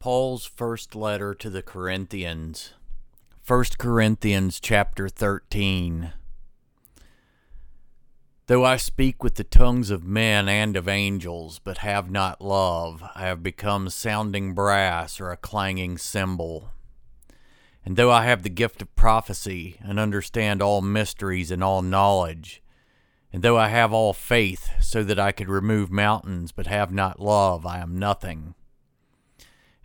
Paul's first letter to the Corinthians. 1 Corinthians chapter 13. Though I speak with the tongues of men and of angels, but have not love, I have become sounding brass or a clanging cymbal. And though I have the gift of prophecy and understand all mysteries and all knowledge, and though I have all faith so that I could remove mountains, but have not love, I am nothing.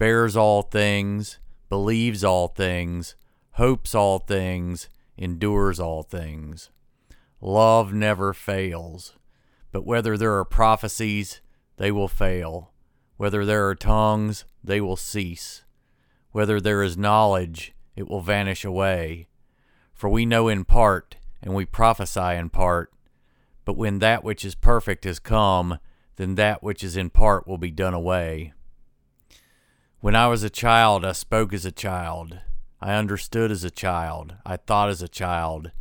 bears all things, believes all things, hopes all things, endures all things. Love never fails. But whether there are prophecies, they will fail. Whether there are tongues, they will cease. Whether there is knowledge, it will vanish away. For we know in part, and we prophesy in part. But when that which is perfect is come, then that which is in part will be done away. When I was a child, I spoke as a child. I understood as a child. I thought as a child.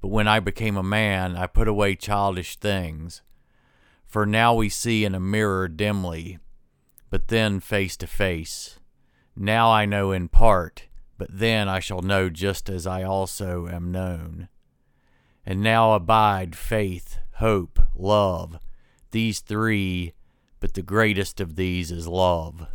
But when I became a man, I put away childish things. For now we see in a mirror dimly, but then face to face. Now I know in part, but then I shall know just as I also am known. And now abide faith, hope, love, these three, but the greatest of these is love.